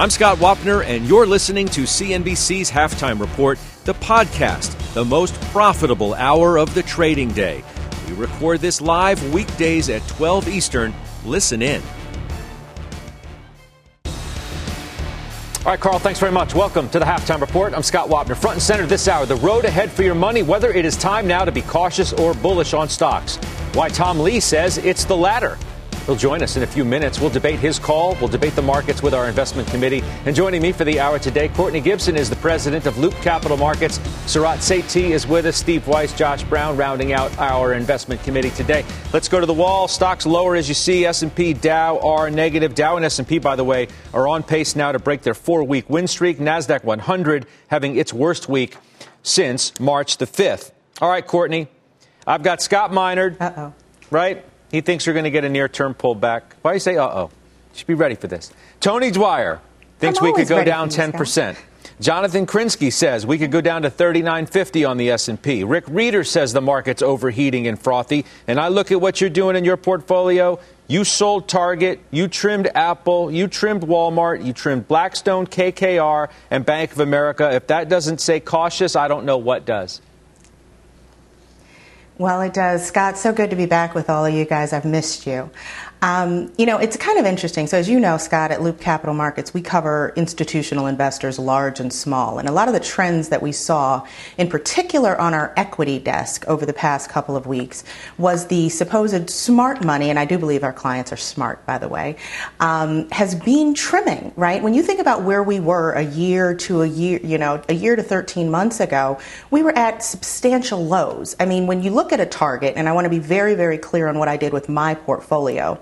I'm Scott Wapner, and you're listening to CNBC's Halftime Report, the podcast, the most profitable hour of the trading day. We record this live weekdays at 12 Eastern. Listen in. All right, Carl, thanks very much. Welcome to the halftime report. I'm Scott Wapner. Front and center this hour, the road ahead for your money, whether it is time now to be cautious or bullish on stocks. Why Tom Lee says it's the latter. He'll join us in a few minutes. We'll debate his call. We'll debate the markets with our investment committee. And joining me for the hour today, Courtney Gibson is the president of Loop Capital Markets. Sarat Sethi is with us. Steve Weiss, Josh Brown, rounding out our investment committee today. Let's go to the wall. Stocks lower as you see. S&P, Dow are negative. Dow and S&P, by the way, are on pace now to break their four-week win streak. Nasdaq 100 having its worst week since March the 5th. All right, Courtney. I've got Scott Minerd. Uh-oh. Right? He thinks you're going to get a near term pullback. Why do you say uh oh? You should be ready for this. Tony Dwyer thinks I'm we could go down 10%. Jonathan Krinsky says we could go down to 39.50 on the S&P. Rick Rieder says the market's overheating and frothy. And I look at what you're doing in your portfolio. You sold Target, you trimmed Apple, you trimmed Walmart, you trimmed Blackstone, KKR, and Bank of America. If that doesn't say cautious, I don't know what does. Well, it does. Scott, so good to be back with all of you guys. I've missed you. Um, you know, it's kind of interesting. So, as you know, Scott, at Loop Capital Markets, we cover institutional investors, large and small. And a lot of the trends that we saw, in particular on our equity desk over the past couple of weeks, was the supposed smart money, and I do believe our clients are smart, by the way, um, has been trimming, right? When you think about where we were a year to a year, you know, a year to 13 months ago, we were at substantial lows. I mean, when you look at a target, and I want to be very, very clear on what I did with my portfolio.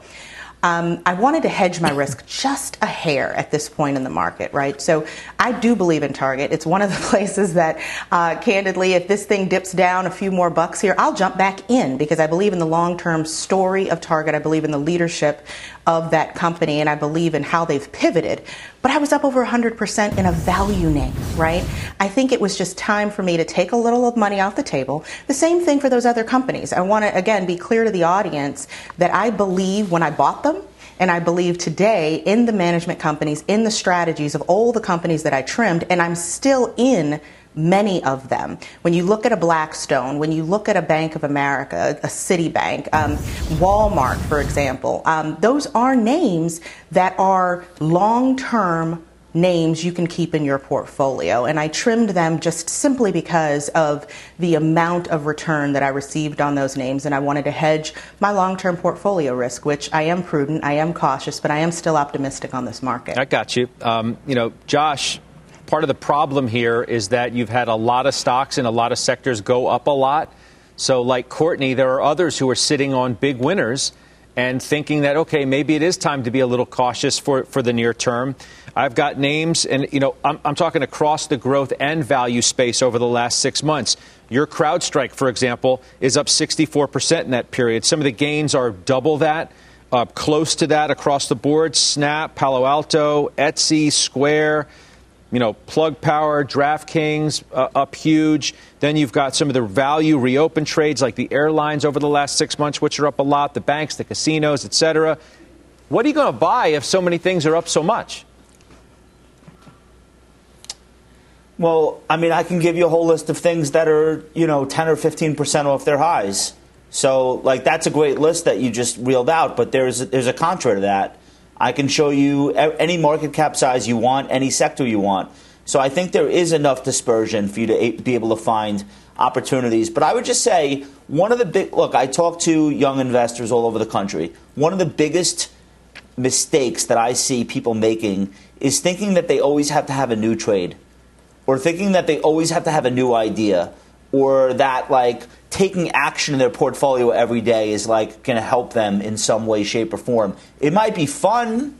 Um, I wanted to hedge my risk just a hair at this point in the market, right? So I do believe in Target. It's one of the places that, uh, candidly, if this thing dips down a few more bucks here, I'll jump back in because I believe in the long term story of Target. I believe in the leadership of that company and I believe in how they've pivoted. But I was up over 100% in a value name, right? I think it was just time for me to take a little of money off the table. The same thing for those other companies. I want to, again, be clear to the audience that I believe when I bought them, and I believe today in the management companies, in the strategies of all the companies that I trimmed, and I'm still in many of them. When you look at a Blackstone, when you look at a Bank of America, a Citibank, um, Walmart, for example, um, those are names that are long term names you can keep in your portfolio. And I trimmed them just simply because of the amount of return that I received on those names. And I wanted to hedge my long term portfolio risk, which I am prudent, I am cautious, but I am still optimistic on this market. I got you. Um, you know, Josh, part of the problem here is that you've had a lot of stocks in a lot of sectors go up a lot. So, like Courtney, there are others who are sitting on big winners and thinking that, okay, maybe it is time to be a little cautious for, for the near term. I've got names, and you know, I'm, I'm talking across the growth and value space over the last six months. Your CrowdStrike, for example, is up 64% in that period. Some of the gains are double that, uh, close to that across the board. Snap, Palo Alto, Etsy, Square you know, Plug Power, DraftKings uh, up huge. Then you've got some of the value reopen trades like the airlines over the last six months, which are up a lot, the banks, the casinos, et cetera. What are you going to buy if so many things are up so much? Well, I mean, I can give you a whole list of things that are, you know, 10 or 15% off their highs. So, like, that's a great list that you just reeled out, but there's there's a contra to that. I can show you any market cap size you want, any sector you want. So I think there is enough dispersion for you to be able to find opportunities. But I would just say one of the big look, I talk to young investors all over the country. One of the biggest mistakes that I see people making is thinking that they always have to have a new trade or thinking that they always have to have a new idea or that like taking action in their portfolio every day is like going to help them in some way shape or form it might be fun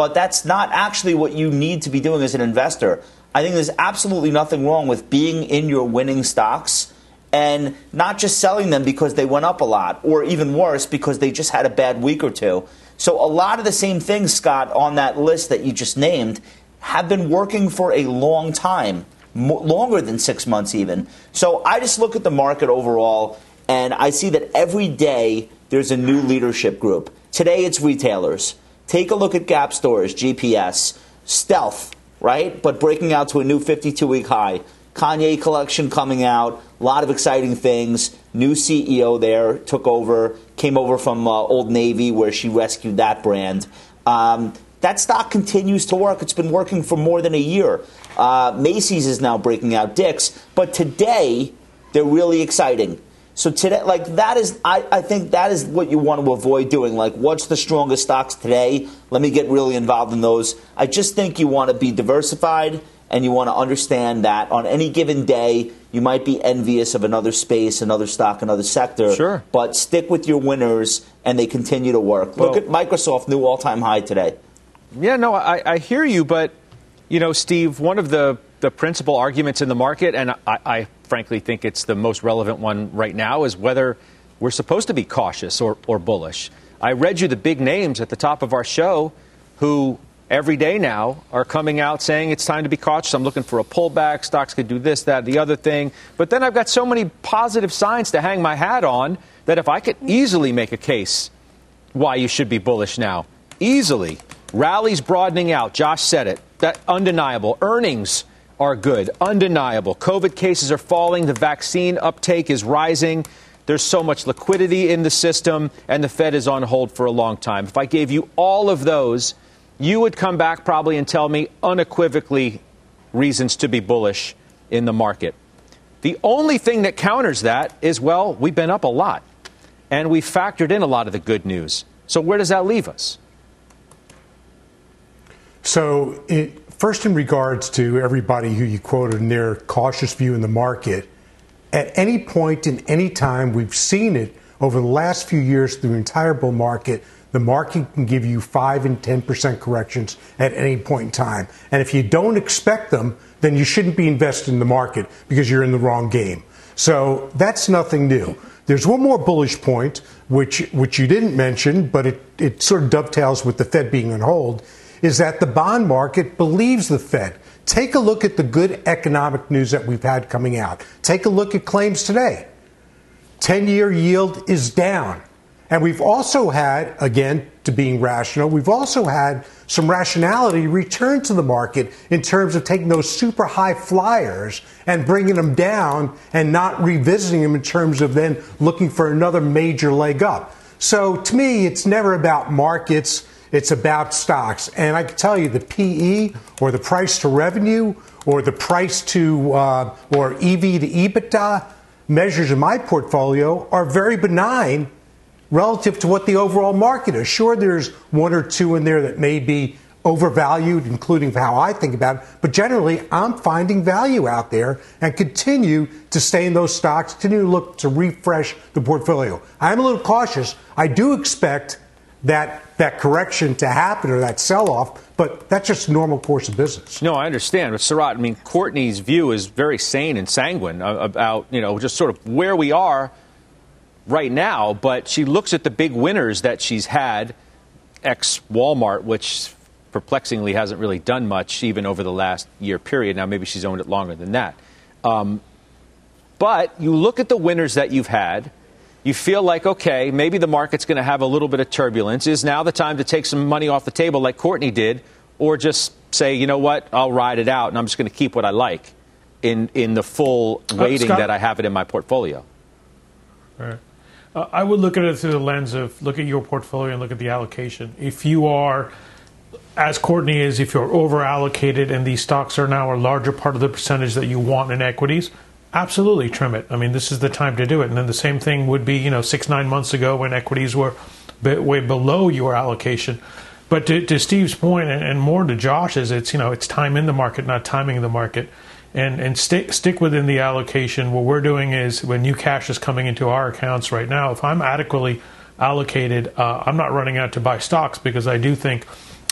but that's not actually what you need to be doing as an investor. I think there's absolutely nothing wrong with being in your winning stocks and not just selling them because they went up a lot, or even worse, because they just had a bad week or two. So, a lot of the same things, Scott, on that list that you just named have been working for a long time, longer than six months even. So, I just look at the market overall and I see that every day there's a new leadership group. Today it's retailers. Take a look at Gap stores, GPS, Stealth, right? But breaking out to a new 52 week high. Kanye collection coming out, a lot of exciting things. New CEO there took over, came over from uh, Old Navy where she rescued that brand. Um, that stock continues to work. It's been working for more than a year. Uh, Macy's is now breaking out Dick's, but today they're really exciting. So today, like that is, I, I think that is what you want to avoid doing. Like, what's the strongest stocks today? Let me get really involved in those. I just think you want to be diversified and you want to understand that on any given day, you might be envious of another space, another stock, another sector. Sure. But stick with your winners and they continue to work. Well, Look at Microsoft, new all time high today. Yeah, no, I, I hear you, but, you know, Steve, one of the, the principal arguments in the market, and I, I frankly think it's the most relevant one right now, is whether we're supposed to be cautious or, or bullish. I read you the big names at the top of our show who every day now are coming out saying it's time to be cautious. I'm looking for a pullback. Stocks could do this, that, the other thing. But then I've got so many positive signs to hang my hat on that if I could easily make a case why you should be bullish now, easily. Rallies broadening out. Josh said it. That undeniable. Earnings are good, undeniable. COVID cases are falling, the vaccine uptake is rising. There's so much liquidity in the system, and the Fed is on hold for a long time. If I gave you all of those, you would come back probably and tell me unequivocally reasons to be bullish in the market. The only thing that counters that is, well, we've been up a lot, and we factored in a lot of the good news. So, where does that leave us? So, it, First, in regards to everybody who you quoted in their cautious view in the market, at any point in any time, we've seen it over the last few years through the entire bull market. The market can give you 5 and 10% corrections at any point in time. And if you don't expect them, then you shouldn't be invested in the market because you're in the wrong game. So that's nothing new. There's one more bullish point, which, which you didn't mention, but it, it sort of dovetails with the Fed being on hold, is that the bond market believes the Fed. Take a look at the good economic news that we've had coming out. Take a look at claims today. 10 year yield is down. And we've also had, again, to being rational, we've also had some rationality return to the market in terms of taking those super high flyers and bringing them down and not revisiting them in terms of then looking for another major leg up. So to me, it's never about markets it's about stocks. And I can tell you the PE or the price to revenue or the price to uh, or EV to EBITDA measures in my portfolio are very benign relative to what the overall market is. Sure, there's one or two in there that may be overvalued, including how I think about it. But generally, I'm finding value out there and continue to stay in those stocks, continue to look to refresh the portfolio. I'm a little cautious. I do expect that that correction to happen or that sell off, but that's just normal course of business. No, I understand. But Sarat, I mean, Courtney's view is very sane and sanguine about, you know, just sort of where we are right now, but she looks at the big winners that she's had, ex Walmart, which perplexingly hasn't really done much even over the last year period. Now, maybe she's owned it longer than that. Um, but you look at the winners that you've had, you feel like, okay, maybe the market's going to have a little bit of turbulence. Is now the time to take some money off the table like Courtney did, or just say, you know what, I'll ride it out and I'm just going to keep what I like in, in the full uh, weighting uh, that I have it in my portfolio? Right. Uh, I would look at it through the lens of look at your portfolio and look at the allocation. If you are, as Courtney is, if you're over allocated and these stocks are now a larger part of the percentage that you want in equities, Absolutely, trim it. I mean, this is the time to do it. And then the same thing would be, you know, six, nine months ago when equities were way below your allocation. But to, to Steve's point, and, and, more to Josh's, it's, you know, it's time in the market, not timing the market. And, and stick, stick within the allocation. What we're doing is when new cash is coming into our accounts right now, if I'm adequately allocated, uh, I'm not running out to buy stocks because I do think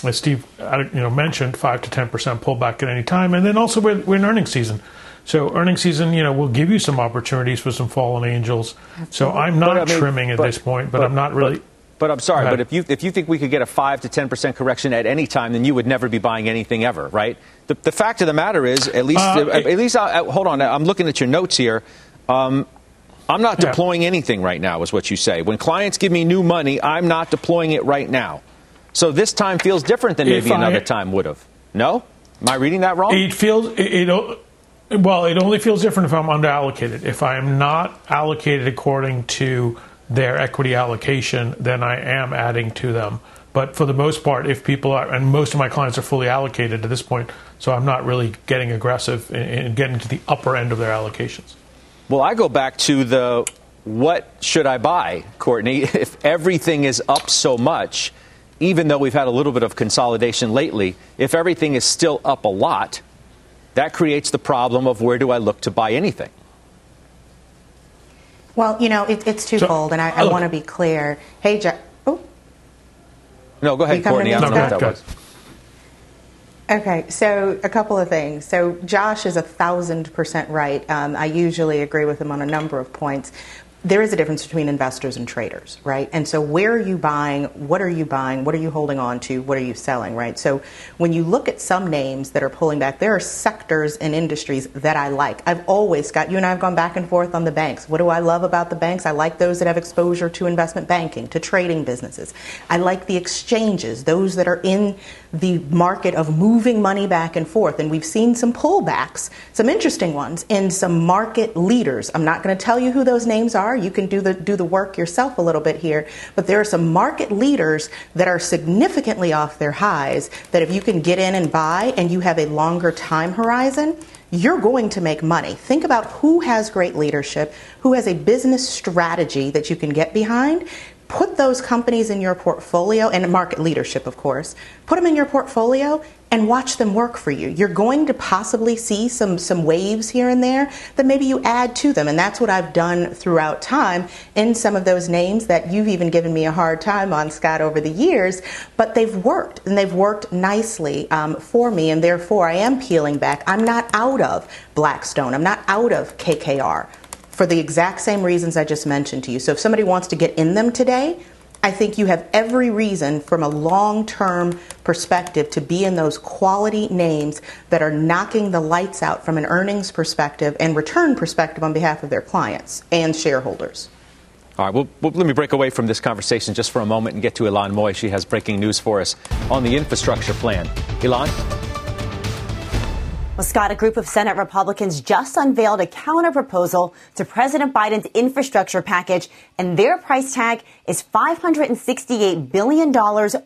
as Steve uh, you know mentioned, five to ten percent pullback at any time, and then also we're, we're in earnings season. So earnings season, you know, will give you some opportunities for some fallen angels. So I'm not But, I mean, trimming at but- this point, but, but- I'm not really. But, I'm sorry, but if you if you think we could get a five to ten percent correction at any time, then you would never be buying anything ever, right? The, the fact of the matter is, at least Uh, at, least I, I- hold on, I'm looking at your notes here. Um, I'm not Yeah. deploying anything right now, is what you say. When clients give me new money, I'm not deploying it right now. So this time feels different than maybe I- another time would have. No, am I reading that wrong? It feels it, it. Well, it only feels different if I'm underallocated. If I am not allocated according to their equity allocation, then I am adding to them. But for the most part, if people are, and most of my clients are fully allocated at this point, so I'm not really getting aggressive in getting to the upper end of their allocations. Well, I go back to the what should I buy, Courtney? If everything is up so much, even though we've had a little bit of consolidation lately, if everything is still up a lot, that creates the problem of where do I look to buy anything? Well, you know, it, it's twofold, and I, I want to be clear. Hey, Jack. Oh, No, go ahead, Courtney. I don't know what that was. Okay, so a couple of things. So Josh is a thousand percent right. Um, I usually agree with him on a number of points. There is a difference between investors and traders, right? And so, where are you buying? What are you buying? What are you holding on to? What are you selling, right? So, when you look at some names that are pulling back, there are sectors and industries that I like. I've always got, you and I have gone back and forth on the banks. What do I love about the banks? I like those that have exposure to investment banking, to trading businesses. I like the exchanges, those that are in the market of moving money back and forth. And we've seen some pullbacks, some interesting ones, in some market leaders. I'm not going to tell you who those names are. You can do the do the work yourself a little bit here. But there are some market leaders that are significantly off their highs that if you can get in and buy and you have a longer time horizon, you're going to make money. Think about who has great leadership, who has a business strategy that you can get behind. Put those companies in your portfolio and market leadership, of course. Put them in your portfolio and watch them work for you. You're going to possibly see some some waves here and there that maybe you add to them, and that's what I've done throughout time in some of those names that you've even given me a hard time on, Scott, over the years. But they've worked, and they've worked nicely um, for me, and therefore I am peeling back. I'm not out of Blackstone. I'm not out of KKR for the exact same reasons I just mentioned to you. So if somebody wants to get in them today, I think you have every reason from a long term perspective to be in those quality names that are knocking the lights out from an earnings perspective and return perspective on behalf of their clients and shareholders. All right, well, well, let me break away from this conversation just for a moment and get to Ylan Mui. She has breaking news for us on the infrastructure plan. Ylan? Well, Scott, a group of Senate Republicans just unveiled a counter proposal to President Biden's infrastructure package, and their price tag is $568 billion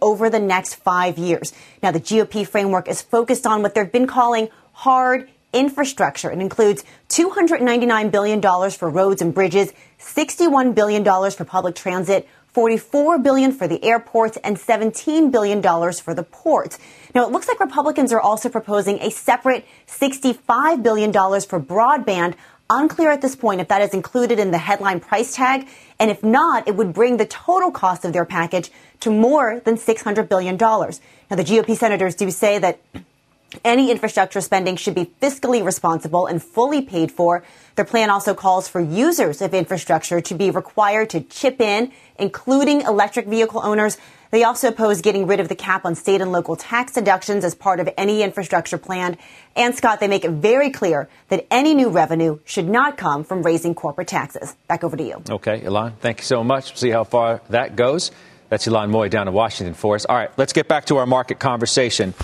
over the next five years. Now, the GOP framework is focused on what they've been calling hard infrastructure. It includes $299 billion for roads and bridges, $61 billion for public transit, 44 billion for the airports, and $17 billion for the ports. Now, it looks like Republicans are also proposing a separate $65 billion for broadband. Unclear at this point if that is included in the headline price tag, and if not, it would bring the total cost of their package to more than $600 billion. Now, the GOP senators do say that any infrastructure spending should be fiscally responsible and fully paid for. Their plan also calls for users of infrastructure to be required to chip in, including electric vehicle owners. They also oppose getting rid of the cap on state and local tax deductions as part of any infrastructure plan. And Scott, they make it very clear that any new revenue should not come from raising corporate taxes. Back over to you. Okay, Ylan, thank you so much. See how far that goes. That's Ylan Mui down in Washington for us. All right, let's get back to our market conversation.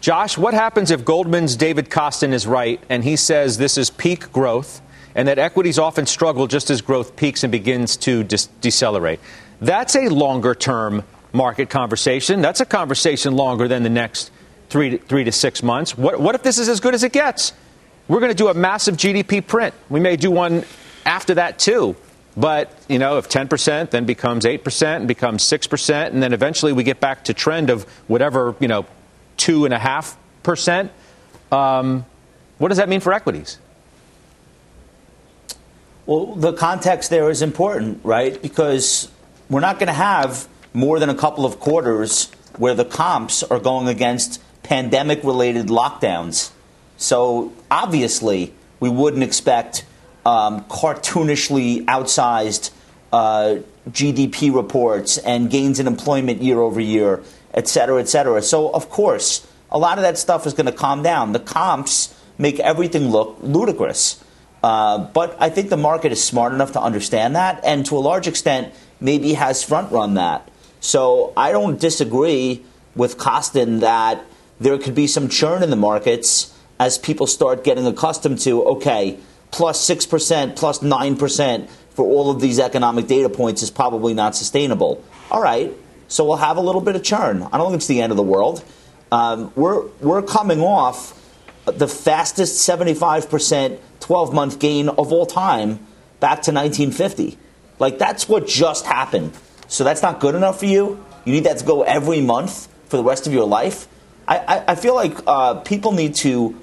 Josh, what happens if Goldman's David Kostin is right and he says this is peak growth and that equities often struggle just as growth peaks and begins to de- decelerate? That's a longer term market conversation. That's a conversation longer than the next three to, three to six months. What, what if this is as good as it gets? We're going to do a massive GDP print. We may do one after that too. But, you know, if 10% then becomes 8% and becomes 6%, and then eventually we get back to trend of whatever, you know, 2.5%, um, what does that mean for equities? Well, the context there is important, right? Because we're not going to have more than a couple of quarters where the comps are going against pandemic related lockdowns. So obviously, we wouldn't expect um, cartoonishly outsized uh, GDP reports and gains in employment year over year, et cetera, et cetera. So, of course, a lot of that stuff is going to calm down. The comps make everything look ludicrous. Uh, but I think the market is smart enough to understand that, and to a large extent, maybe has front run that. So I don't disagree with Kostin that there could be some churn in the markets as people start getting accustomed to, okay, plus 6%, plus 9% for all of these economic data points is probably not sustainable. All right, so we'll have a little bit of churn. I don't think it's the end of the world. Um, we're, we're coming off the fastest 75% 12 month gain of all time back to 1950. Like, that's what just happened. So that's not good enough for you? You need that to go every month for the rest of your life? I, I, I feel like uh, people need to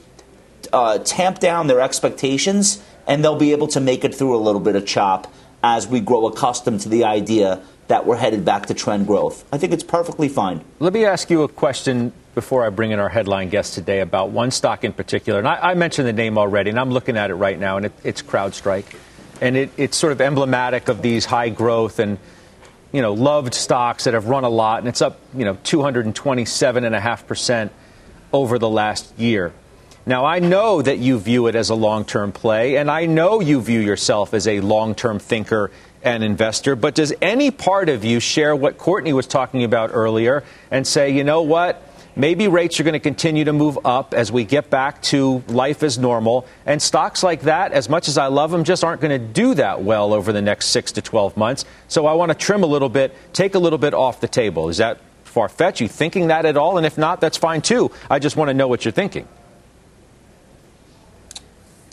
uh, tamp down their expectations and they'll be able to make it through a little bit of chop as we grow accustomed to the idea that we're headed back to trend growth. I think it's perfectly fine. Let me ask you a question before I bring in our headline guest today about one stock in particular. And I, I mentioned the name already, and I'm looking at it right now, and it, it's CrowdStrike. And it, it's sort of emblematic of these high growth and you know loved stocks that have run a lot, and it's up you know 227.5 percent over the last year. Now, I know that you view it as a long term play, and I know you view yourself as a long term thinker and investor, but does any part of you share what Courtney was talking about earlier and say, you know what? Maybe rates are going to continue to move up as we get back to life as normal. And stocks like that, as much as I love them, just aren't going to do that well over the next six to 12 months. So I want to trim a little bit, take a little bit off the table. Is that far fetched? You thinking that at all? And if not, that's fine too. I just want to know what you're thinking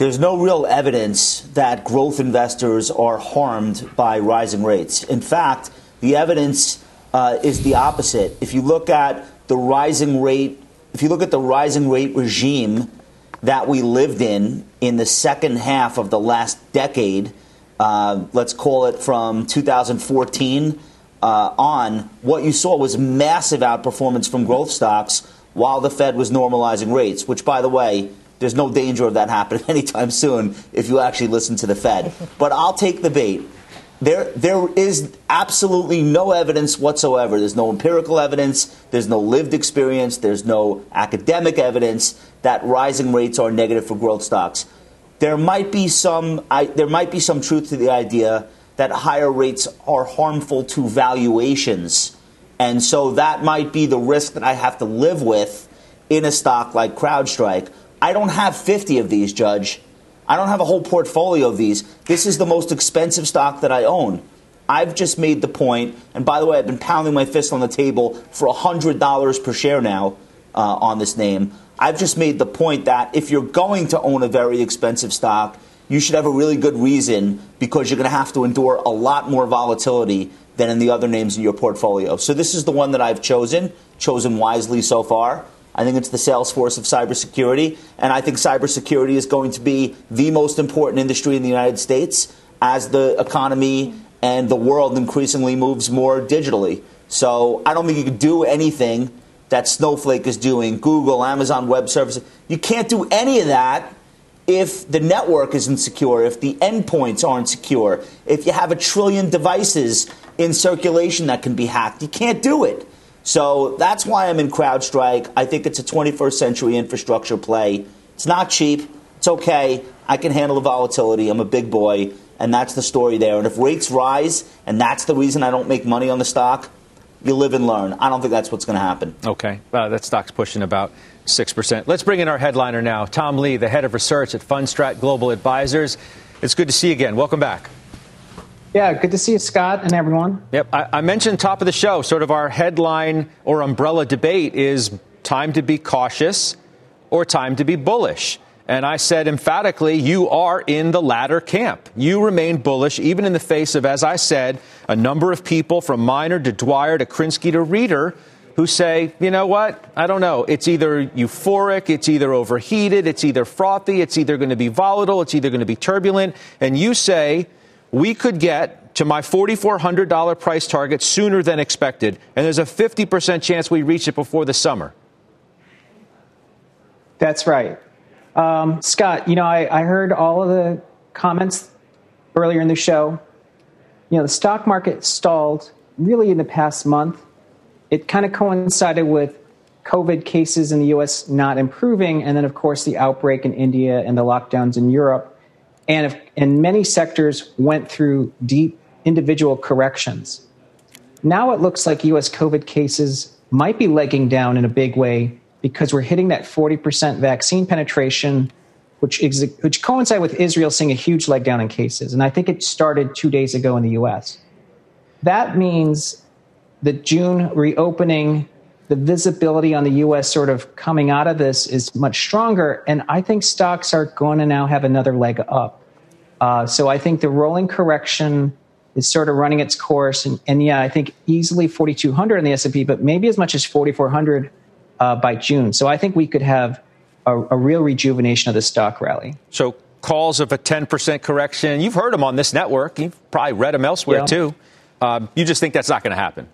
there's no real evidence that growth investors are harmed by rising rates. In fact, the evidence uh, is the opposite. If you look at the rising rate, if you look at the rising rate regime that we lived in in the second half of the last decade, uh, let's call it from 2014 uh, on, what you saw was massive outperformance from growth stocks while the Fed was normalizing rates, which, by the way, there's no danger of that happening anytime soon if you actually listen to the Fed. But I'll take the bait. There, there is absolutely no evidence whatsoever. There's no empirical evidence. There's no lived experience. There's no academic evidence that rising rates are negative for growth stocks. There might be some, I, there might be some truth to the idea that higher rates are harmful to valuations. And so that might be the risk that I have to live with in a stock like CrowdStrike. I don't have 50 of these, Judge. I don't have a whole portfolio of these. This is the most expensive stock that I own. I've just made the point, and by the way, I've been pounding my fist on the table for $100 per share now uh, on this name. I've just made the point that if you're going to own a very expensive stock, you should have a really good reason because you're going to have to endure a lot more volatility than in the other names in your portfolio. So this is the one that I've chosen, chosen wisely so far. I think it's the Salesforce of cybersecurity. And I think cybersecurity is going to be the most important industry in the United States as the economy and the world increasingly moves more digitally. So I don't think you can do anything that Snowflake is doing, Google, Amazon Web Services. You can't do any of that if the network isn't secure, if the endpoints aren't secure, if you have a trillion devices in circulation that can be hacked. You can't do it. So that's why I'm in CrowdStrike. I think it's a 21st century infrastructure play. It's not cheap. It's okay. I can handle the volatility. I'm a big boy. And that's the story there. And if rates rise, and that's the reason I don't make money on the stock, you live and learn. I don't think that's what's going to happen. Okay. Uh, that stock's pushing about 6%. Let's bring in our headliner now, Tom Lee, the head of research at Fundstrat Global Advisors. It's good to see you again. Welcome back. Yeah, good to see you, Scott, and everyone. Yep. I, I, mentioned top of the show, sort of our headline or umbrella debate is time to be cautious or time to be bullish. And I said emphatically, you are in the latter camp. You remain bullish, even in the face of, as I said, a number of people from Miner to Dwyer to Krinsky to Rieder who say, you know what? I don't know. It's either euphoric, it's either overheated, it's either frothy, it's either going to be volatile, it's either going to be turbulent. And you say, we could get to my $4,400 price target sooner than expected, and there's a 50% chance we reach it before the summer. That's right. Um, Scott, you know, I, I heard all of the comments earlier in the show. You know, the stock market stalled really in the past month. It kind of coincided with COVID cases in the US not improving, and then, of course, the outbreak in India and the lockdowns in Europe. And, if, and many sectors went through deep individual corrections. Now it looks like US COVID cases might be legging down in a big way because we're hitting that 40% vaccine penetration, which, is, which coincide with Israel seeing a huge leg down in cases. And I think it started two days ago in the US. That means the June reopening, the visibility on the US sort of coming out of this is much stronger. And I think stocks are going to now have another leg up. Uh, so I think the rolling correction is sort of running its course. And, and yeah, I think easily 4,200 in the S&P, but maybe as much as 4,400 uh, by June. So I think we could have a, a real rejuvenation of the stock rally. So calls of a 10% correction, you've heard them on this network. You've probably read them elsewhere yeah. too. Um, you just think that's not going to happen?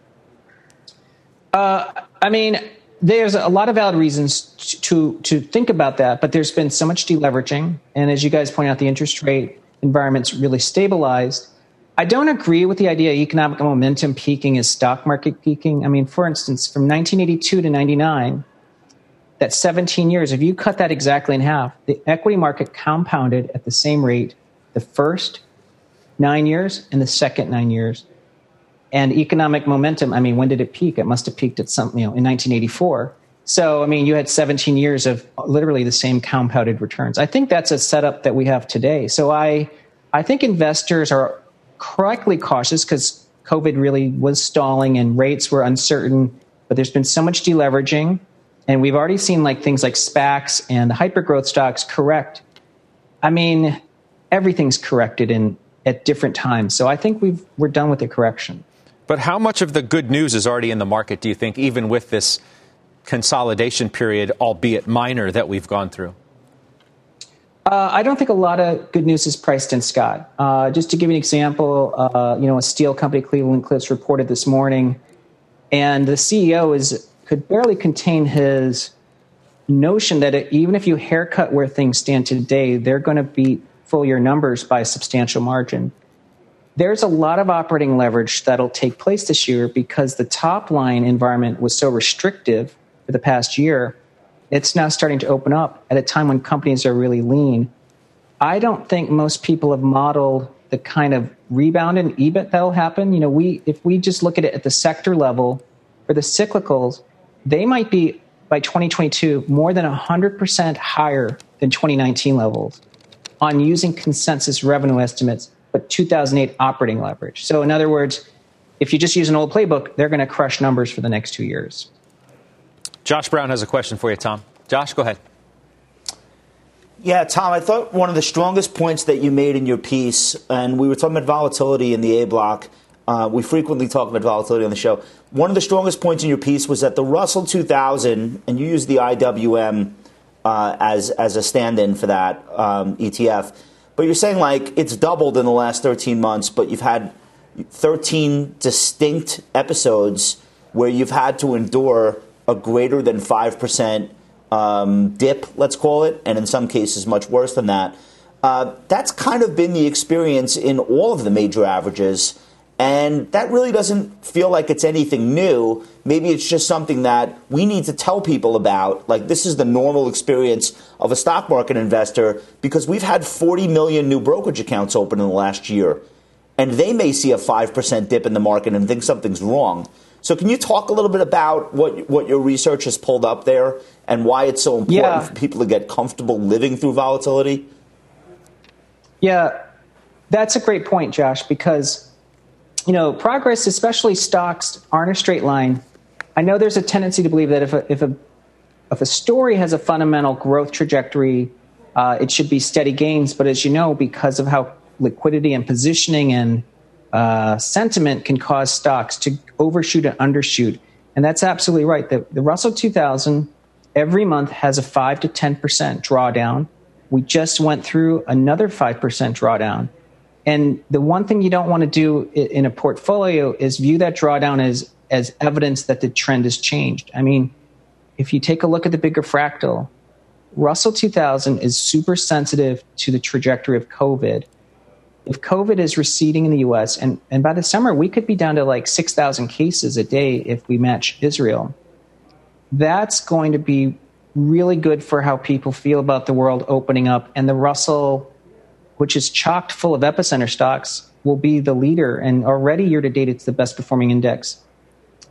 Uh, I mean, there's a lot of valid reasons to to think about that, but there's been so much deleveraging, and as you guys point out, the interest rate environment's really stabilized. I don't agree with the idea of economic momentum peaking is stock market peaking. I mean, for instance, from 1982 to 99, that 17 years, if you cut that exactly in half, the equity market compounded at the same rate the first nine years and the second nine years. And economic momentum, I mean, when did it peak? It must have peaked at some, you know, in 1984. So, I mean, you had 17 years of literally the same compounded returns. I think that's a setup that we have today. So I, I think investors are correctly cautious because COVID really was stalling and rates were uncertain, but there's been so much deleveraging. And we've already seen like things like SPACs and hypergrowth stocks correct. I mean, everything's corrected in at different times. So I think we've, we're done with the correction. But how much of the good news is already in the market, do you think, even with this consolidation period, albeit minor, that we've gone through? Uh, I don't think a lot of good news is priced in, Scott. Uh, just to give you an example, uh, you know, a steel company, Cleveland Cliffs, reported this morning, and the CEO is could barely contain his notion that it, even if you haircut where things stand today, they're going to beat full year numbers by a substantial margin there's a lot of operating leverage that'll take place this year because the top line environment was so restrictive for the past year. It's now starting to open up at a time when companies are really lean. I don't think most people have modeled the kind of rebound in EBIT that'll happen. You know, we if we just look at it at the sector level for the cyclicals, they might be by 2022 more than 100% higher than 2019 levels on using consensus revenue estimates but 2008 operating leverage. So, in other words, if you just use an old playbook, they're going to crush numbers for the next two years. Josh Brown has a question for you, Tom. Josh, go ahead. Yeah, Tom, I thought one of the strongest points that you made in your piece, and we were talking about volatility in the A block. Uh, we frequently talk about volatility on the show. One of the strongest points in your piece was that the Russell 2000, and you used the IWM uh, as as a stand-in for that um, ETF but you're saying like it's doubled in the last 13 months, but you've had 13 distinct episodes where you've had to endure a greater than 5% um, dip, let's call it, and in some cases much worse than that. Uh, that's kind of been the experience in all of the major averages. And that really doesn't feel like it's anything new. Maybe it's just something that we need to tell people about. Like, this is the normal experience of a stock market investor because we've had 40 million new brokerage accounts open in the last year. And they may see a 5% dip in the market and think something's wrong. So, can you talk a little bit about what, what your research has pulled up there and why it's so important yeah. for people to get comfortable living through volatility? Yeah, that's a great point, Josh, because you know, progress, especially stocks, aren't a straight line. I know there's a tendency to believe that if a, if a, if a story has a fundamental growth trajectory, uh, it should be steady gains. But as you know, because of how liquidity and positioning and uh, sentiment can cause stocks to overshoot and undershoot. And that's absolutely right. The, the Russell 2000 every month has a 5 to 10% drawdown. We just went through another 5% drawdown. And the one thing you don't want to do in a portfolio is view that drawdown as, as evidence that the trend has changed. I mean, if you take a look at the bigger fractal, Russell 2000 is super sensitive to the trajectory of COVID. If COVID is receding in the US, and, and by the summer, we could be down to like 6,000 cases a day if we match Israel, that's going to be really good for how people feel about the world opening up. And the Russell, which is chocked full of epicenter stocks, will be the leader. And already year to date, it's the best performing index.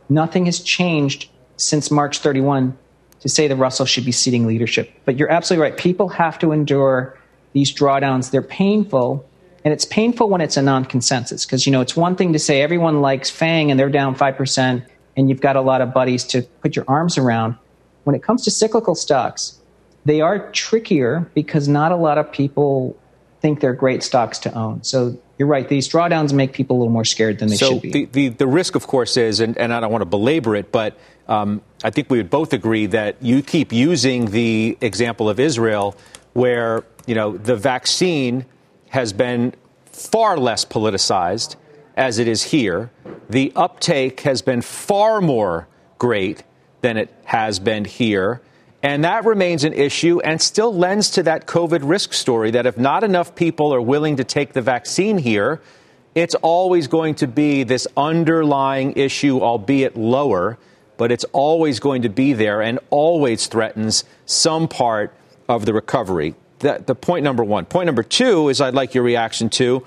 Nothing has changed since March 31 to say the Russell should be ceding leadership. But you're absolutely right. People have to endure these drawdowns. They're painful. And it's painful when it's a non consensus because, you know, it's one thing to say everyone likes FANG and they're down 5% and you've got a lot of buddies to put your arms around. When it comes to cyclical stocks, they are trickier because not a lot of people think they're great stocks to own. So you're right. These drawdowns make people a little more scared than they so should be. The, the, the risk, of course, is, and, and I don't want to belabor it, but um, I think we would both agree that you keep using the example of Israel where, you know, the vaccine has been far less politicized as it is here. The uptake has been far more great than it has been here. And that remains an issue and still lends to that COVID risk story that if not enough people are willing to take the vaccine here, it's always going to be this underlying issue, albeit lower, but it's always going to be there and always threatens some part of the recovery. The, the point number one. Point number two is I'd like your reaction to.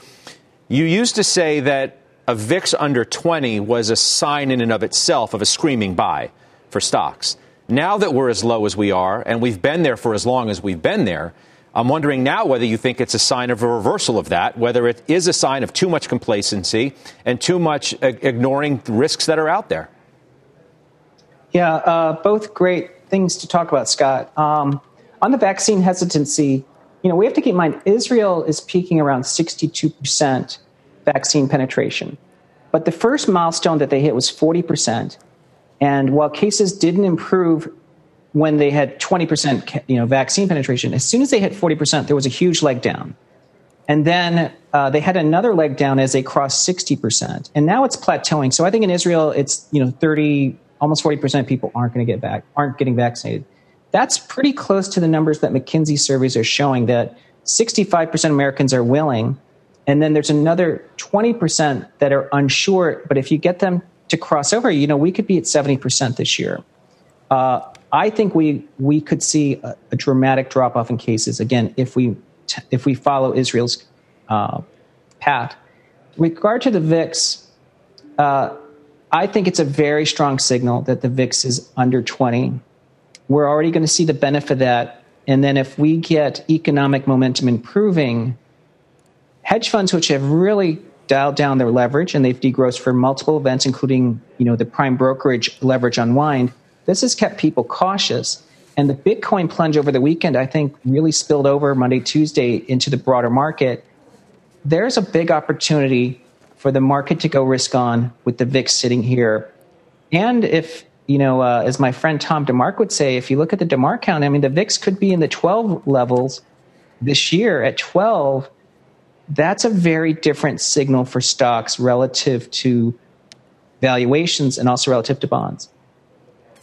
You used to say that a VIX under 20 was a sign in and of itself of a screaming buy for stocks. Now that we're as low as we are, and we've been there for as long as we've been there, I'm wondering now whether you think it's a sign of a reversal of that, whether it is a sign of too much complacency and too much ignoring risks that are out there. Yeah, uh, both great things to talk about, Scott. Um, on the vaccine hesitancy, you know, we have to keep in mind Israel is peaking around 62% vaccine penetration. But the first milestone that they hit was 40%. And while cases didn't improve when they had 20% you know, vaccine penetration, as soon as they hit 40%, there was a huge leg down. And then uh, they had another leg down as they crossed 60%. And now it's plateauing. So I think in Israel, it's you know 30, almost 40% of people aren't going to get back, aren't getting vaccinated. That's pretty close to the numbers that McKinsey surveys are showing that 65% of Americans are willing. And then there's another 20% that are unsure. But if you get them to cross over, you know, we could be at 70% this year. Uh, I think we we could see a, a dramatic drop off in cases again if we t- if we follow Israel's uh, path. With regard to the VIX, uh, I think it's a very strong signal that the VIX is under 20. We're already going to see the benefit of that, and then if we get economic momentum improving, hedge funds which have really dialed down their leverage and they've degrossed for multiple events, including you know the prime brokerage leverage unwind. This has kept people cautious. And the Bitcoin plunge over the weekend, I think, really spilled over Monday, Tuesday into the broader market. There's a big opportunity for the market to go risk on with the VIX sitting here. And if, you know, uh, as my friend Tom DeMark would say, if you look at the DeMark count, I mean, the VIX could be in the 12 levels this year at 12 that's a very different signal for stocks relative to valuations and also relative to bonds.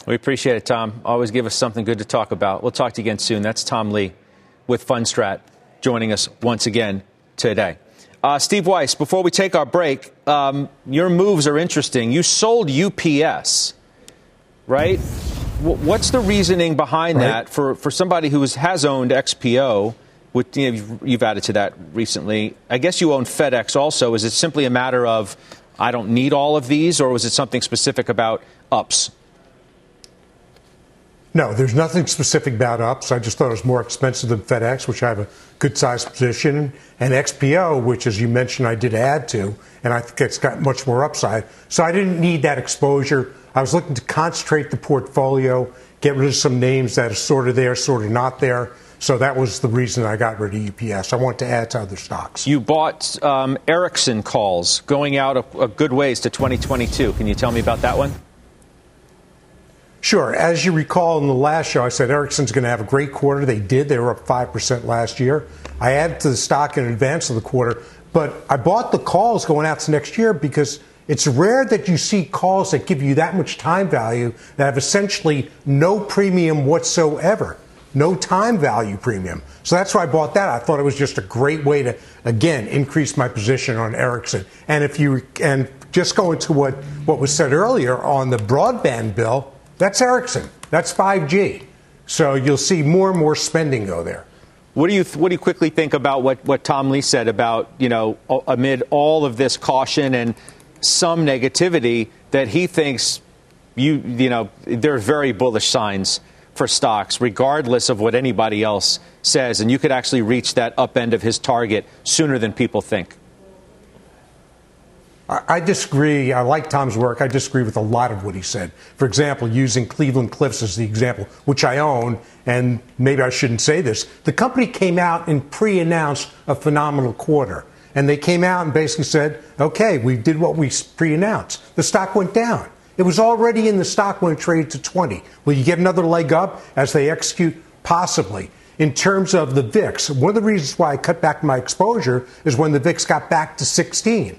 We appreciate it, Tom. Always give us something good to talk about. We'll talk to you again soon. That's Tom Lee with Fundstrat joining us once again today. Uh, Steve Weiss, before we take our break, um, your moves are interesting. You sold UPS, right? W- what's the reasoning behind right. that for, for somebody who has owned XPO? With, you you've added to that recently. I guess you own FedEx also. Is it simply a matter of I don't need all of these, or was it something specific about UPS? No, there's nothing specific about UPS. I just thought it was more expensive than FedEx, which I have a good sized position, and XPO, which, as you mentioned, I did add to, and I think it's got much more upside. So I didn't need that exposure. I was looking to concentrate the portfolio, get rid of some names that are sort of there, sort of not there. So that was the reason I got rid of UPS. I want to add to other stocks. You bought um, Ericsson calls going out a, a good ways to 2022. Can you tell me about that one? Sure. As you recall in the last show, I said Ericsson's going to have a great quarter. They did. They were up 5% last year. I added to the stock in advance of the quarter, But I bought the calls going out to next year because it's rare that you see calls that give you that much time value that have essentially no premium whatsoever, no time value premium. So that's why I bought that. I thought it was just a great way to, again, increase my position on Ericsson. And if you, and just going to what, what was said earlier on the broadband bill, that's Ericsson. That's 5G. So you'll see more and more spending go there. What do you what do you quickly think about what, what Tom Lee said about you know amid all of this caution and some negativity that he thinks you you know there are very bullish signs for stocks regardless of what anybody else says and you could actually reach that up end of his target sooner than people think. I disagree. I like Tom's work. I disagree with a lot of what he said. For example, using Cleveland Cliffs as the example, which I own, and maybe I shouldn't say this. The company came out and pre announced a phenomenal quarter. And they came out and basically said, okay, we did what we pre announced. The stock went down. It was already in the stock when it traded to 20. Will you get another leg up as they execute? Possibly. In terms of the VIX, one of the reasons why I cut back my exposure is when the VIX got back to 16.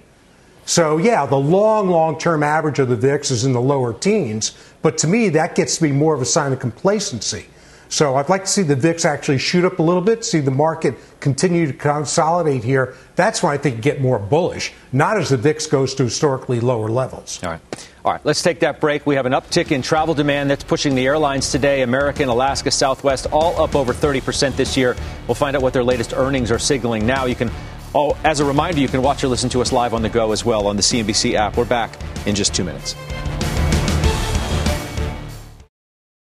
So, yeah, the long, long term average of the VIX is in the lower teens, but to me, that gets to be more of a sign of complacency. So, I'd like to see the VIX actually shoot up a little bit, see the market continue to consolidate here. That's when I think get more bullish, not as the VIX goes to historically lower levels. All right. All right, let's take that break. We have an uptick in travel demand that's pushing the airlines today. American, Alaska, Southwest, all up over 30% this year. We'll find out what their latest earnings are signaling now. You can Oh, as a reminder, you can watch or listen to us live on the go as well on the CNBC app. We're back in just two minutes.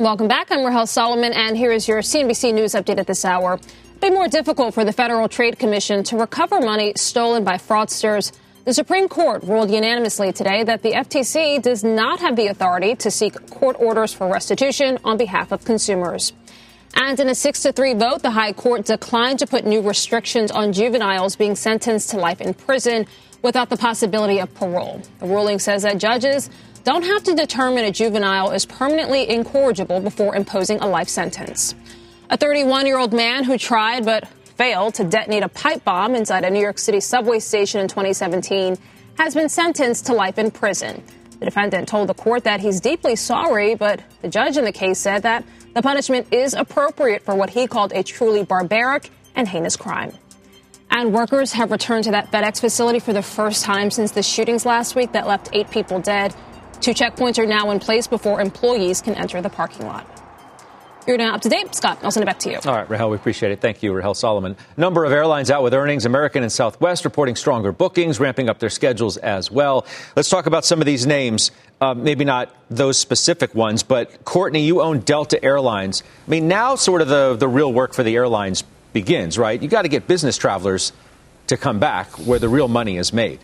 Welcome back. I'm Rahel Solomon, and here is your CNBC News update at this hour. It'll be more difficult for the Federal Trade Commission to recover money stolen by fraudsters the Supreme Court ruled unanimously today that the FTC does not have the authority to seek court orders for restitution on behalf of consumers. And in a 6 to 3 vote, the High Court declined to put new restrictions on juveniles being sentenced to life in prison without the possibility of parole. The ruling says that judges don't have to determine a juvenile is permanently incorrigible before imposing a life sentence. A 31 year old man who tried but failed to detonate a pipe bomb inside a New York City subway station in 2017 has been sentenced to life in prison. The defendant told the court that he's deeply sorry, but the judge in the case said that the punishment is appropriate for what he called a truly barbaric and heinous crime. And workers have returned to that FedEx facility for the first time since the shootings last week that left eight people dead. Two checkpoints are now in place before employees can enter the parking lot. You're now up to date. Scott, I'll send it back to you. All right, Rahel, we appreciate it. Thank you, Rahel Solomon. Number of airlines out with earnings. American and Southwest reporting stronger bookings, ramping up their schedules as well. Let's talk about some of these names. Uh, maybe not those specific ones, but Courtney, you own Delta Airlines. I mean, now sort of the, the real work for the airlines begins, right? You got to get business travelers to come back where the real money is made.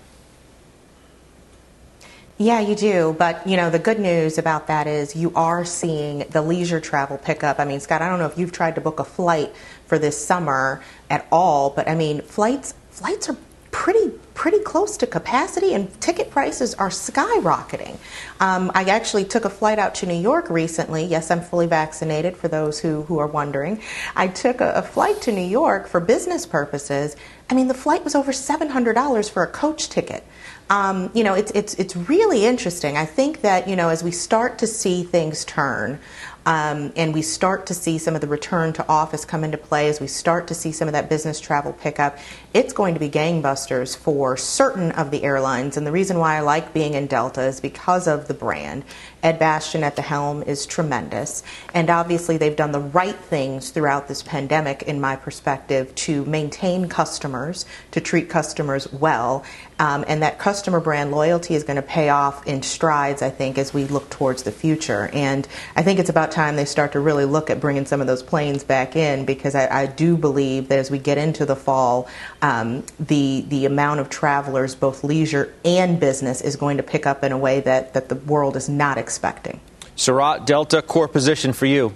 Yeah, you do. But, you know, the good news about that is you are seeing the leisure travel pick up. I mean, Scott, I don't know if you've tried to book a flight for this summer at all, but I mean, flights flights are pretty pretty close to capacity and ticket prices are skyrocketing. Um, I actually took a flight out to New York recently. Yes, I'm fully vaccinated for those who, who are wondering. I took a, a flight to New York for business purposes. I mean, the flight was over $700 for a coach ticket. Um, you know, it's, it's, it's really interesting. I think that, you know, as we start to see things turn, um, and we start to see some of the return to office come into play, as we start to see some of that business travel pick up, it's going to be gangbusters for certain of the airlines. And the reason why I like being in Delta is because of the brand. Ed Bastian at the helm is tremendous. And obviously, they've done the right things throughout this pandemic, in my perspective, to maintain customers, to treat customers well. Um, and that customer brand loyalty is going to pay off in strides, I think, as we look towards the future. And I think it's about time they start to really look at bringing some of those planes back in because I, I do believe that as we get into the fall, um, the the amount of travelers, both leisure and business, is going to pick up in a way that, that the world is not expecting. Sarat, Delta, core position for you.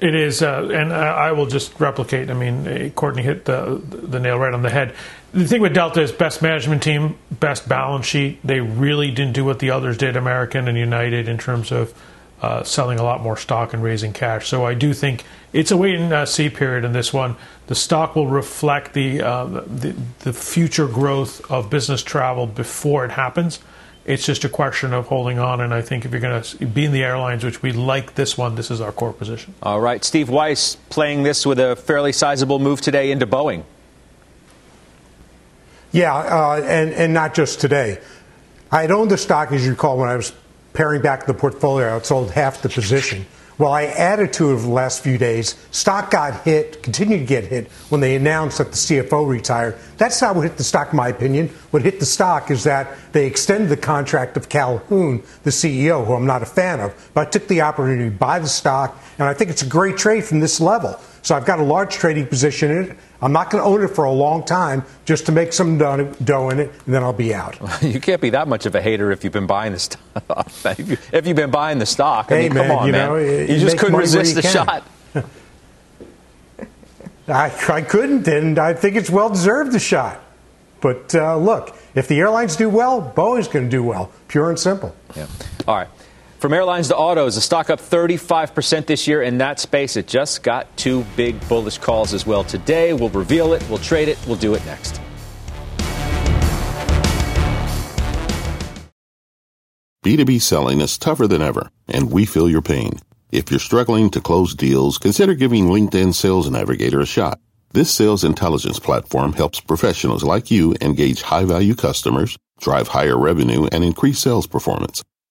It is, uh, and I will just replicate. I mean, uh, Courtney hit the the nail right on the head. The thing with Delta is best management team, best balance sheet. They really didn't do what the others did, American and United, in terms of uh, selling a lot more stock and raising cash. So I do think it's a wait and uh, see period in this one. The stock will reflect the, uh, the, the future growth of business travel before it happens. It's just a question of holding on, and I think if you're going to be in the airlines, which we like this one, this is our core position. All right, Steve Weiss playing this with a fairly sizable move today into Boeing. Yeah, uh, and and not just today. I had owned the stock, as you recall, when I was paring back the portfolio. I sold half the position. Well, I added to it over the last few days. Stock got hit, continued to get hit when they announced that the CFO retired. That's not what hit the stock, in my opinion. What hit the stock is that they extended the contract of Calhoun, the CEO, who I'm not a fan of. But I took the opportunity to buy the stock, and I think it's a great trade from this level. So I've got a large trading position in it. I'm not going to own it for a long time just to make some dough in it, and then I'll be out. You can't be that much of a hater if you've been buying the stock. if you've been buying the stock, I hey, mean, man, come on, you man. Know, you, you just couldn't resist the can. shot. I, I couldn't, and I think it's well deserved the shot. But uh, look, if the airlines do well, Boeing's going to do well. Pure and simple. Yeah. All right. From airlines to autos, the stock up 35% this year in that space. It just got two big bullish calls as well today. We'll reveal it, we'll trade it, we'll do it next. B2B selling is tougher than ever, and we feel your pain. If you're struggling to close deals, consider giving LinkedIn Sales Navigator a shot. This sales intelligence platform helps professionals like you engage high value customers, drive higher revenue, and increase sales performance.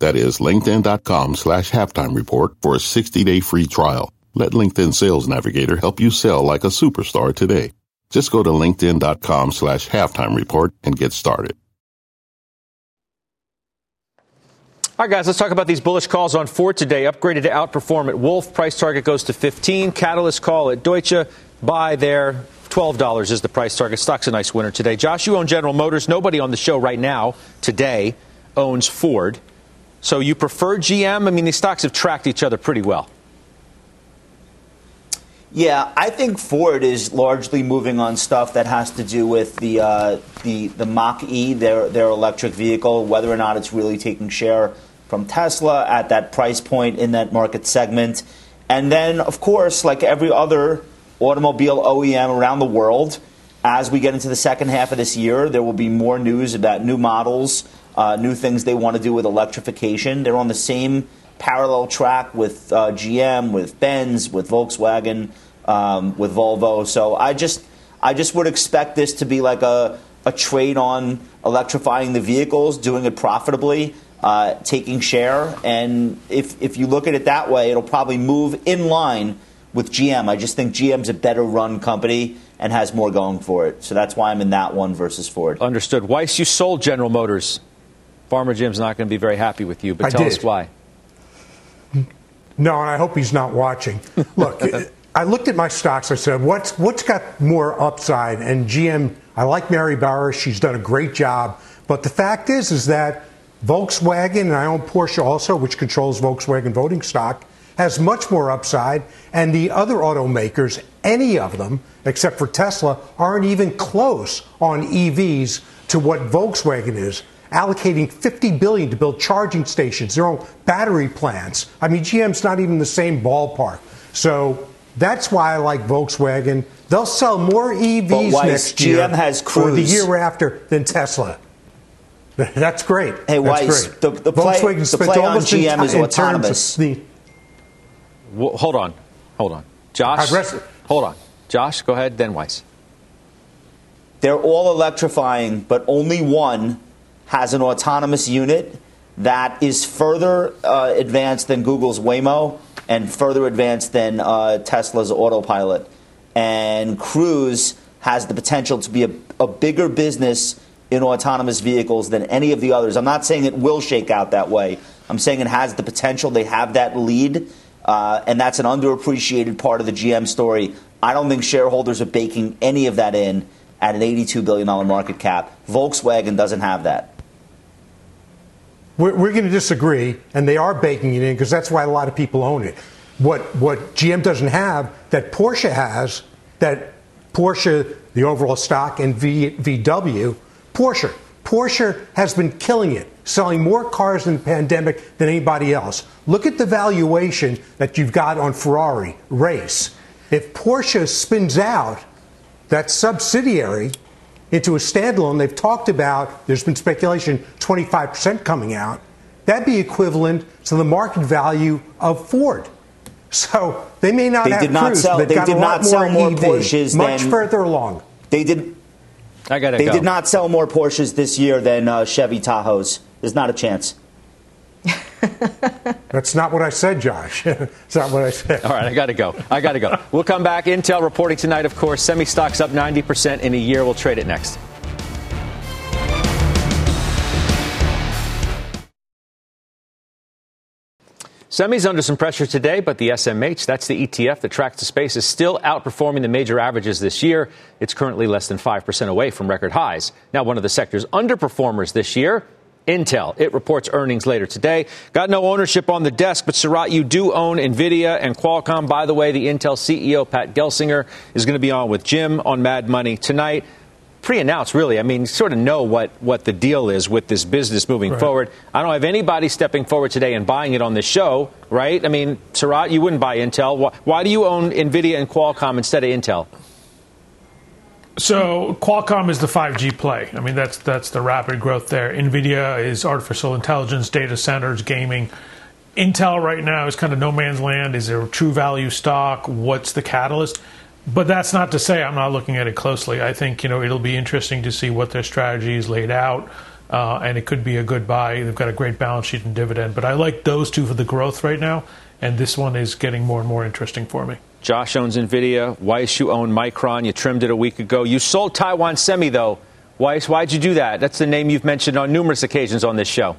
That is linkedin.com slash halftime report for a 60-day free trial. Let LinkedIn Sales Navigator help you sell like a superstar today. Just go to linkedin.com slash halftime report and get started. All right, guys, let's talk about these bullish calls on Ford today. Upgraded to outperform at Wolfe. Price target goes to 15. Catalyst call at Deutsche. Buy there. $12 is the price target. Stock's a nice winner today. Josh, you own General Motors. Nobody on the show right now, today, owns Ford. So you prefer GM? I mean, these stocks have tracked each other pretty well. Yeah, I think Ford is largely moving on stuff that has to do with the uh, the the Mach E, their their electric vehicle, whether or not it's really taking share from Tesla at that price point in that market segment. And then, of course, like every other automobile OEM around the world, as we get into the second half of this year, there will be more news about new models, uh, new things they want to do with electrification. They're on the same parallel track with uh, GM, with Benz, with Volkswagen, um, with Volvo. So I just, I just would expect this to be like a, a trade on electrifying the vehicles, doing it profitably uh, taking share. And if, if you look at it that way, it'll probably move in line with GM. I just think GM's a better run company and has more going for it. So that's why I'm in that one versus Ford. Understood. Weiss, you sold General Motors. Farmer Jim's not going to be very happy with you, but I tell did. us why. No, and I hope he's not watching. Look, I looked at my stocks. I said, "What's what's got more upside?" And GM. I like Mary Barra. She's done a great job. But the fact is, is that Volkswagen, and I own Porsche also, which controls Volkswagen voting stock, has much more upside, and the other automakers, any of them, except for Tesla, aren't even close on EVs to what Volkswagen is allocating 50 billion to build charging stations, their own battery plants. I mean, GM's not even the same ballpark. So that's why I like Volkswagen. They'll sell more EVs Weiss, next year GM has or the year after than Tesla. That's great. Hey, That's Weiss, great. the- the play- Volkswagen the spent play on almost in GM is ti- in terms of autonomous. the- Well, hold on. Hold on. Josh. Rest- Hold on. Josh, go ahead, then Weiss. They're all electrifying, but only one has an autonomous unit that is further uh, advanced than Google's Waymo and further advanced than uh, Tesla's autopilot. And Cruise has the potential to be a, a bigger business in autonomous vehicles than any of the others. I'm not saying it will shake out that way. I'm saying it has the potential. They have that lead, uh, and that's an underappreciated part of the GM story. I don't think shareholders are baking any of that in at an $82 billion market cap. Volkswagen doesn't have that. We're, we're going to disagree, and they are baking it in because that's why a lot of people own it. What what GM doesn't have that Porsche has, that Porsche, the overall stock, and v, VW, Porsche. Porsche has been killing it, selling more cars in the pandemic than anybody else. Look at the valuation that you've got on Ferrari race. If Porsche spins out that subsidiary into a standalone. They've talked about, there's been speculation, 25% coming out. That'd be equivalent to the market value of Ford. So they may not They have did not Cruise, sell- but they got did a lot not sell more EV, Porsches much than- further along. They did. I got to They go. did not sell more Porsches this year than uh, Chevy Tahoes. There's not a chance. That's not what I said, Josh. That's not what I said. All right, I got to go. I got to go. We'll come back. Intel reporting tonight, of course. Semi stocks up 90% in a year. We'll trade it next. Semis under some pressure today, but the SMH, that's the ETF that tracks the space, is still outperforming the major averages this year. It's currently less than 5% away from record highs. Now, one of the sector's underperformers this year, Intel. It reports earnings later today. Got no ownership on the desk, but Sarat, you do own NVIDIA and Qualcomm. By the way, the Intel CEO, Pat Gelsinger, is going to be on with Jim on Mad Money tonight. Pre-announced, really. I mean, sort of know what, what the deal is with this business moving Right. forward. I don't have anybody stepping forward today and buying it on this show, right? I mean, Sarat, you wouldn't buy Intel. Why, why do you own NVIDIA and Qualcomm instead of Intel? So Qualcomm is the 5G play. I mean, that's that's the rapid growth there. Nvidia is artificial intelligence, data centers, gaming. Intel right now is kind of no man's land. Is there a true value stock? What's the catalyst? But that's not to say I'm not looking at it closely. I think you know it'll be interesting to see what their strategy is laid out, uh, and it could be a good buy. They've got a great balance sheet and dividend. But I like those two for the growth right now, and this one is getting more and more interesting for me. Josh owns NVIDIA. Weiss, you own Micron. You trimmed it a week ago. You sold Taiwan Semi, though. Weiss, why'd you do that? That's the name you've mentioned on numerous occasions on this show.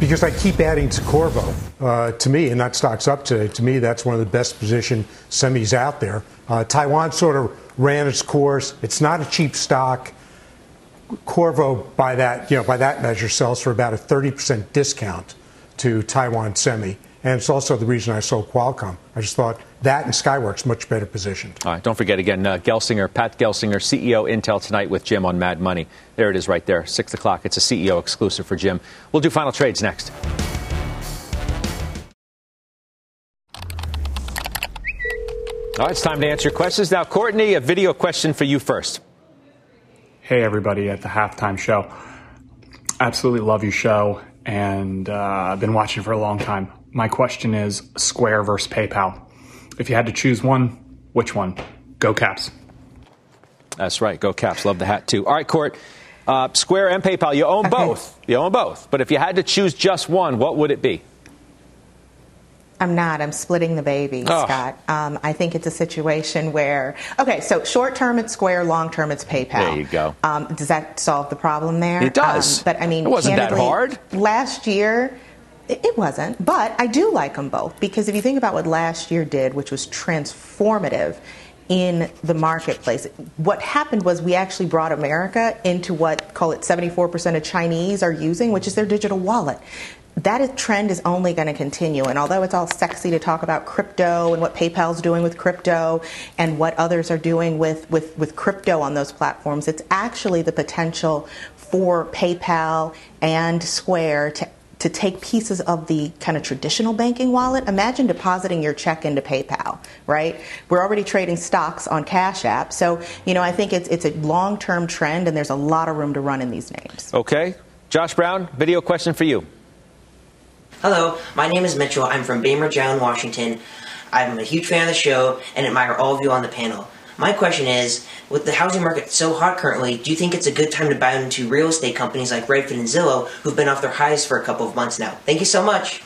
Because I keep adding to Qorvo. Uh, to me, and that stock's up today. To me, that's one of the best positioned semis out there. Uh, Taiwan sort of ran its course. It's not a cheap stock. Qorvo, by that you know, by that measure, sells for about a 30% discount to Taiwan Semi, and it's also the reason I sold Qualcomm. I just thought that and Skyworks much better positioned. All right, don't forget again, uh, Gelsinger, Pat Gelsinger, CEO Intel tonight with Jim on Mad Money. There it is right there, 6 o'clock. It's a CEO exclusive for Jim. We'll do final trades next. All right, it's time to answer your questions. Now, Courtney, a video question for you first. Hey, everybody at the halftime show. Absolutely love your show, and uh, I've been watching for a long time. My question is Square versus PayPal. If you had to choose one, which one? Go Caps. That's right. Go Caps. Love the hat, too. All right, Court. Uh, Square and PayPal, you own both. You own both. But if you had to choose just one, what would it be? I'm not. I'm splitting the baby, Oh. Scott. Um, I think it's a situation where, okay, so short term it's Square, long term it's PayPal. There you go. Um, does that solve the problem there? It does. Um, but I mean, It wasn't that hard. Last year, it, it wasn't. But I do like them both because if you think about what last year did, which was transformative in the marketplace, what happened was we actually brought America into what, call it 74% of Chinese are using, which is their digital wallet. That trend is only going to continue. And although it's all sexy to talk about crypto and what PayPal's doing with crypto and what others are doing with, with, with crypto on those platforms, it's actually the potential for PayPal and Square to to take pieces of the kind of traditional banking wallet. Imagine depositing your check into PayPal, right? We're already trading stocks on Cash App. So, you know, I think it's it's a long-term trend and there's a lot of room to run in these names. Okay. Josh Brown, video question for you. Hello, my name is Mitchell. I'm from Bainbridge Island, Washington. I'm a huge fan of the show and admire all of you on the panel. My question is, with the housing market so hot currently, do you think it's a good time to buy into real estate companies like Redfin and Zillow, who've been off their highs for a couple of months now? Thank you so much.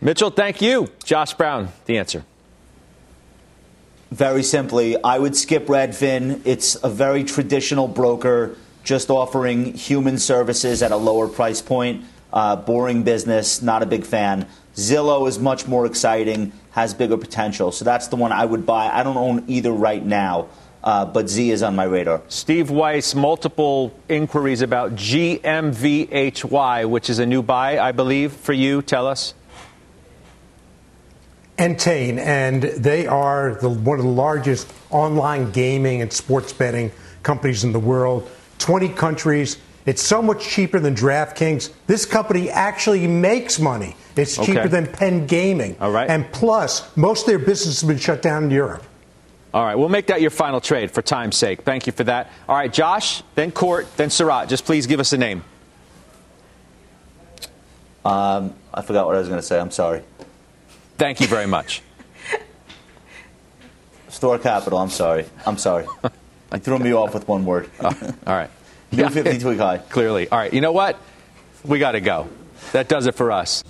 Mitchell, thank you. Josh Brown, the answer. Very simply, I would skip Redfin. It's a very traditional broker, just offering human services at a lower price point. Uh, boring business, not a big fan. Zillow is much more exciting, has bigger potential. So that's the one I would buy. I don't own either right now, uh, but Z is on my radar. Steve Weiss, multiple inquiries about GMVHY, which is a new buy, I believe, for you. Tell us. Entain, and they are the, one of the largest online gaming and sports betting companies in the world. 20 countries, it's so much cheaper than DraftKings. This company actually makes money. It's cheaper Okay. than Penn Gaming. All right. And plus, most of their business has been shut down in Europe. All right, we'll make that your final trade for time's sake. Thank you for that. All right, Josh, then Court, then Sarat. Just please give us a name. Um, I forgot what I was going to say. I'm sorry. Thank you very much. Store Capital. I'm sorry. I'm sorry. I threw me off with one word. All right. New 50 tweak high. Clearly. All right, you know what? We got to go. That does it for us.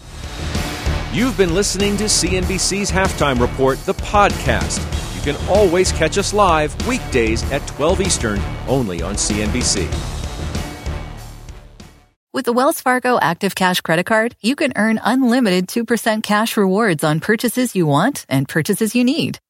You've been listening to CNBC's Halftime Report, the podcast. You can always catch us live weekdays at 12 Eastern, only on CNBC. With the Wells Fargo Active Cash Credit Card, you can earn unlimited 2% cash rewards on purchases you want and purchases you need.